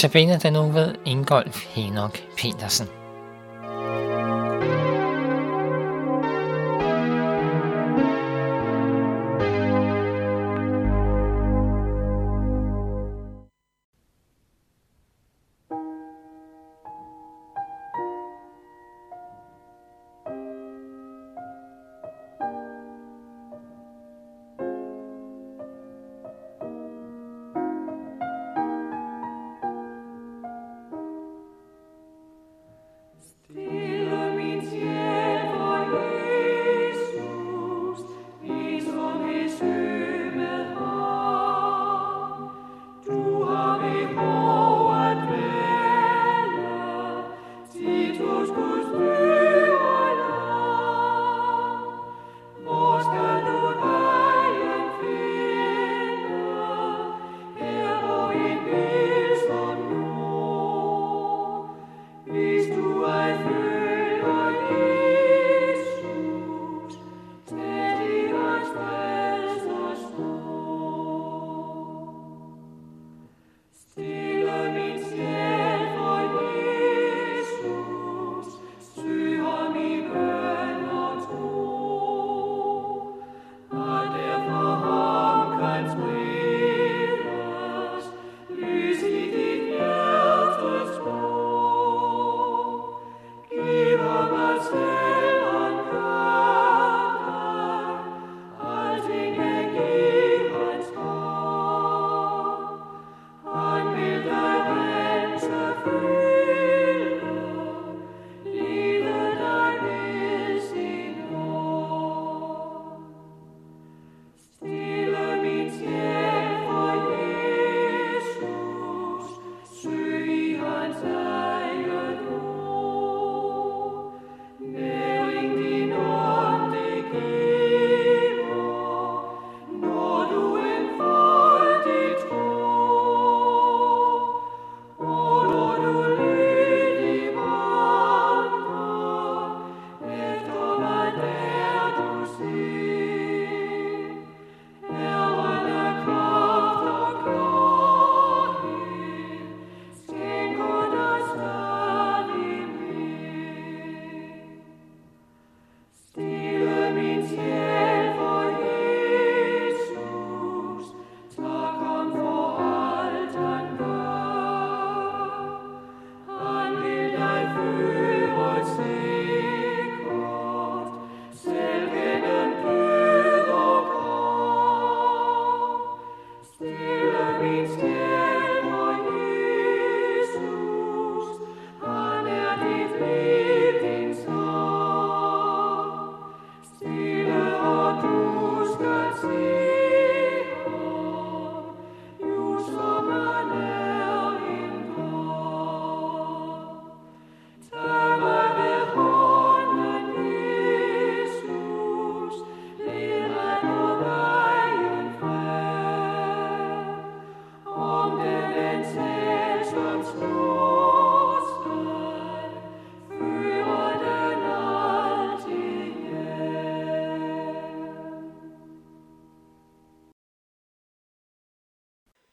Notabene den uge ved Ingolf Henok Petersen.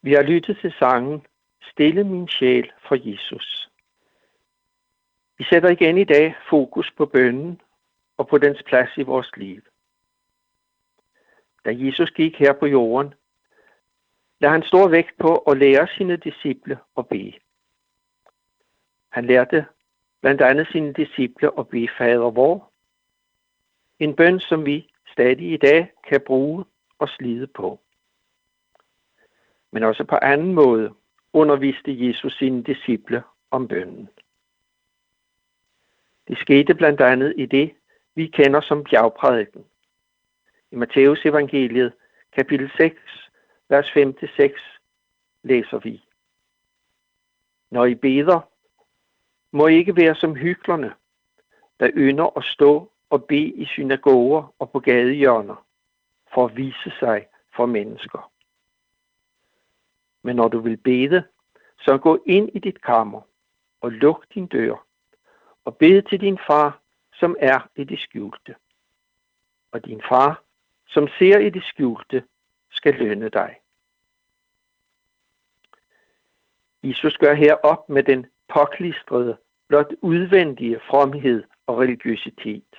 Vi har lyttet til sangen Stille min sjæl for Jesus. Vi sætter igen i dag fokus på bønnen og på dens plads i vores liv. Da Jesus gik her på jorden, lagde han stor vægt på at lære sine disciple at bede. Han lærte blandt andet sine disciple at bede fader vor, en bøn, som vi stadig i dag kan bruge og slide på men også på anden måde underviste Jesus sine disciple om bønnen. Det skete blandt andet i det, vi kender som bjergprædiken. I Matteus evangeliet, kapitel 6, vers 5-6, læser vi. Når I beder, må I ikke være som hyklerne, der ynder at stå og bede i synagoger og på gadehjørner, for at vise sig for mennesker. Men når du vil bede, så gå ind i dit kammer og luk din dør og bed til din far, som er i det skjulte. Og din far, som ser i det skjulte, skal lønne dig. Jesus gør her op med den påklistrede, blot udvendige fromhed og religiøsitet.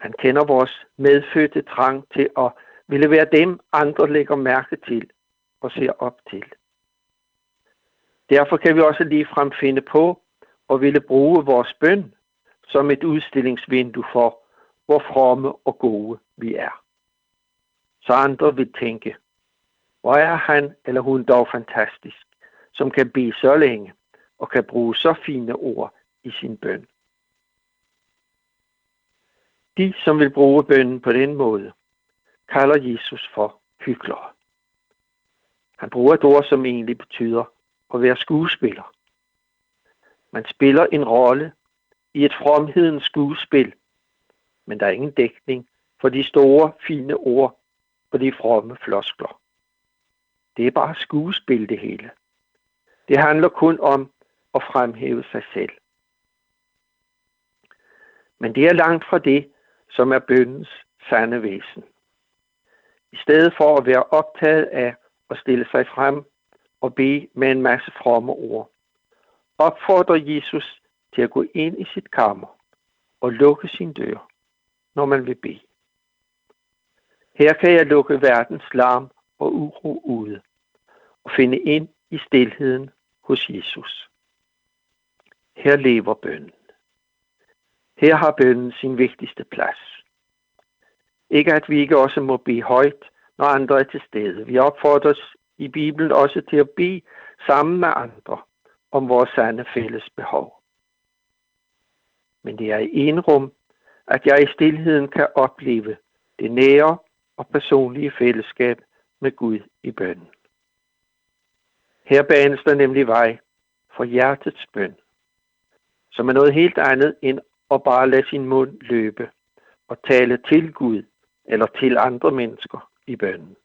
Han kender vores medfødte trang til at ville være dem, andre lægger mærke til og ser op til. Derfor kan vi også lige frem finde på og ville bruge vores bøn som et udstillingsvindue for, hvor fromme og gode vi er. Så andre vil tænke, hvor er han eller hun dog fantastisk, som kan bede så længe og kan bruge så fine ord i sin bøn. De, som vil bruge bønnen på den måde, kalder Jesus for hyklere. Han bruger et ord, som egentlig betyder at være skuespiller. Man spiller en rolle i et fromhedens skuespil, men der er ingen dækning for de store, fine ord og de fromme floskler. Det er bare skuespil det hele. Det handler kun om at fremhæve sig selv. Men det er langt fra det, som er bøndens sande væsen. I stedet for at være optaget af og stille sig frem og bede med en masse fromme ord, opfordrer Jesus til at gå ind i sit kammer og lukke sin dør, når man vil bede. Her kan jeg lukke verdens larm og uro ude og finde ind i stilheden hos Jesus. Her lever bønnen. Her har bønnen sin vigtigste plads. Ikke at vi ikke også må bede højt, når andre er til stede. Vi opfordres i Bibelen også til at bede sammen med andre om vores sande fælles behov. Men det er i en rum, at jeg i stillheden kan opleve det nære og personlige fællesskab med Gud i bønnen. Her banes der nemlig vej for hjertets bøn, som er noget helt andet end at bare lade sin mund løbe og tale til Gud eller til andre mennesker i bønnen.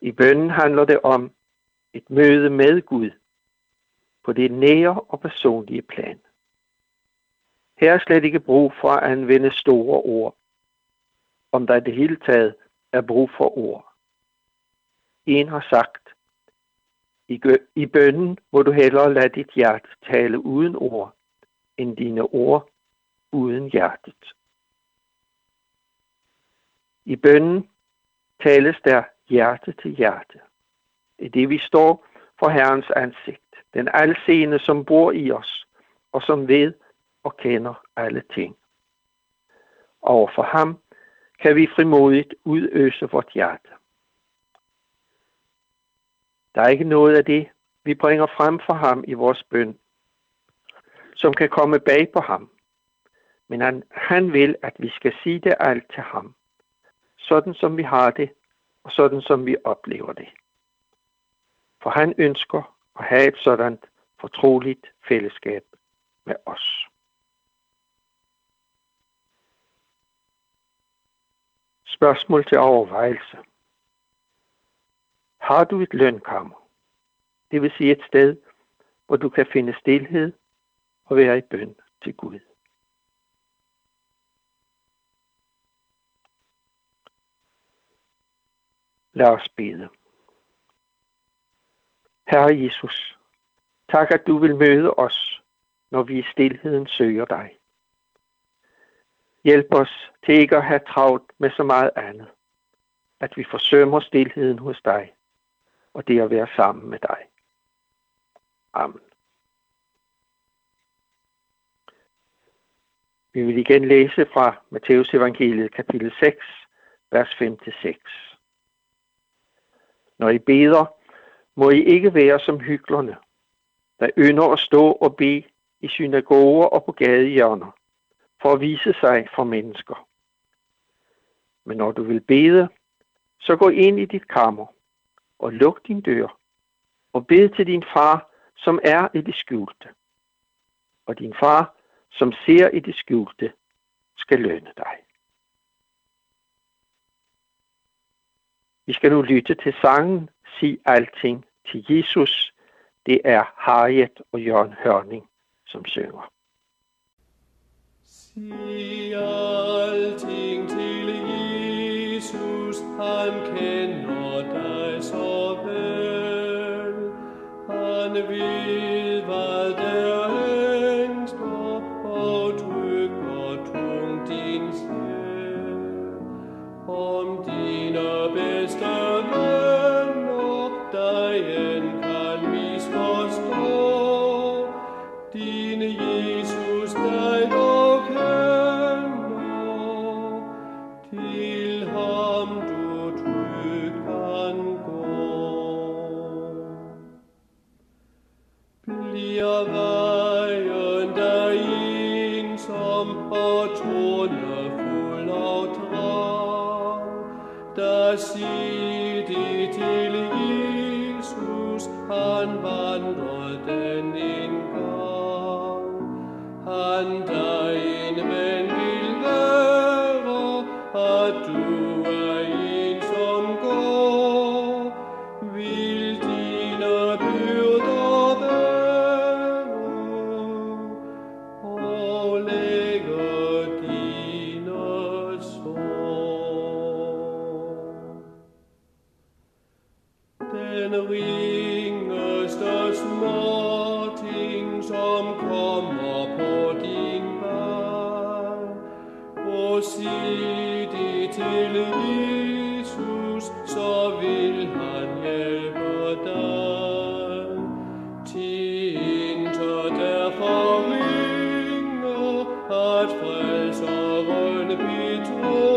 I bønnen handler det om et møde med Gud på det nære og personlige plan. Her er slet ikke brug for at anvende store ord, om der i det hele taget er brug for ord. En har sagt, i, i bønnen må du hellere lade dit hjerte tale uden ord, end dine ord uden hjertet. I bønnen tales der hjerte til hjerte. I det, vi står for Herrens ansigt. Den alseende, som bor i os, og som ved og kender alle ting. Og for ham kan vi frimodigt udøse vort hjerte. Der er ikke noget af det, vi bringer frem for ham i vores bøn, som kan komme bag på ham. Men han, han vil, at vi skal sige det alt til ham, sådan som vi har det, og sådan som vi oplever det. For han ønsker at have et sådan fortroligt fællesskab med os. Spørgsmål til overvejelse. Har du et lønkammer? Det vil sige et sted, hvor du kan finde stillhed og være i bøn til Gud. Lad os bede. Herre Jesus, tak at du vil møde os, når vi i stillheden søger dig. Hjælp os til ikke at have travlt med så meget andet, at vi forsømmer stillheden hos dig og det at være sammen med dig. Amen. Vi vil igen læse fra Matteus evangeliet kapitel 6, vers 5-6. Når I beder, må I ikke være som hyklerne, der ynder at stå og bede i synagoger og på gadehjørner, for at vise sig for mennesker. Men når du vil bede, så gå ind i dit kammer og luk din dør og bed til din far, som er i det skjulte. Og din far, som ser i det skjulte, skal lønne dig. Vi skal nu lytte til sangen Sig alting til Jesus. Det er Harriet og Jørgen Hørning, som synger. Sig alting til Jesus, han kender dig så vel. underfuld an dein ben bilgero a tua in songo. Vil dina pur d'overo o lego dina sig det til Jesus, så vil han hjælpe dig. Til intet er for ringe, at frelseren betro,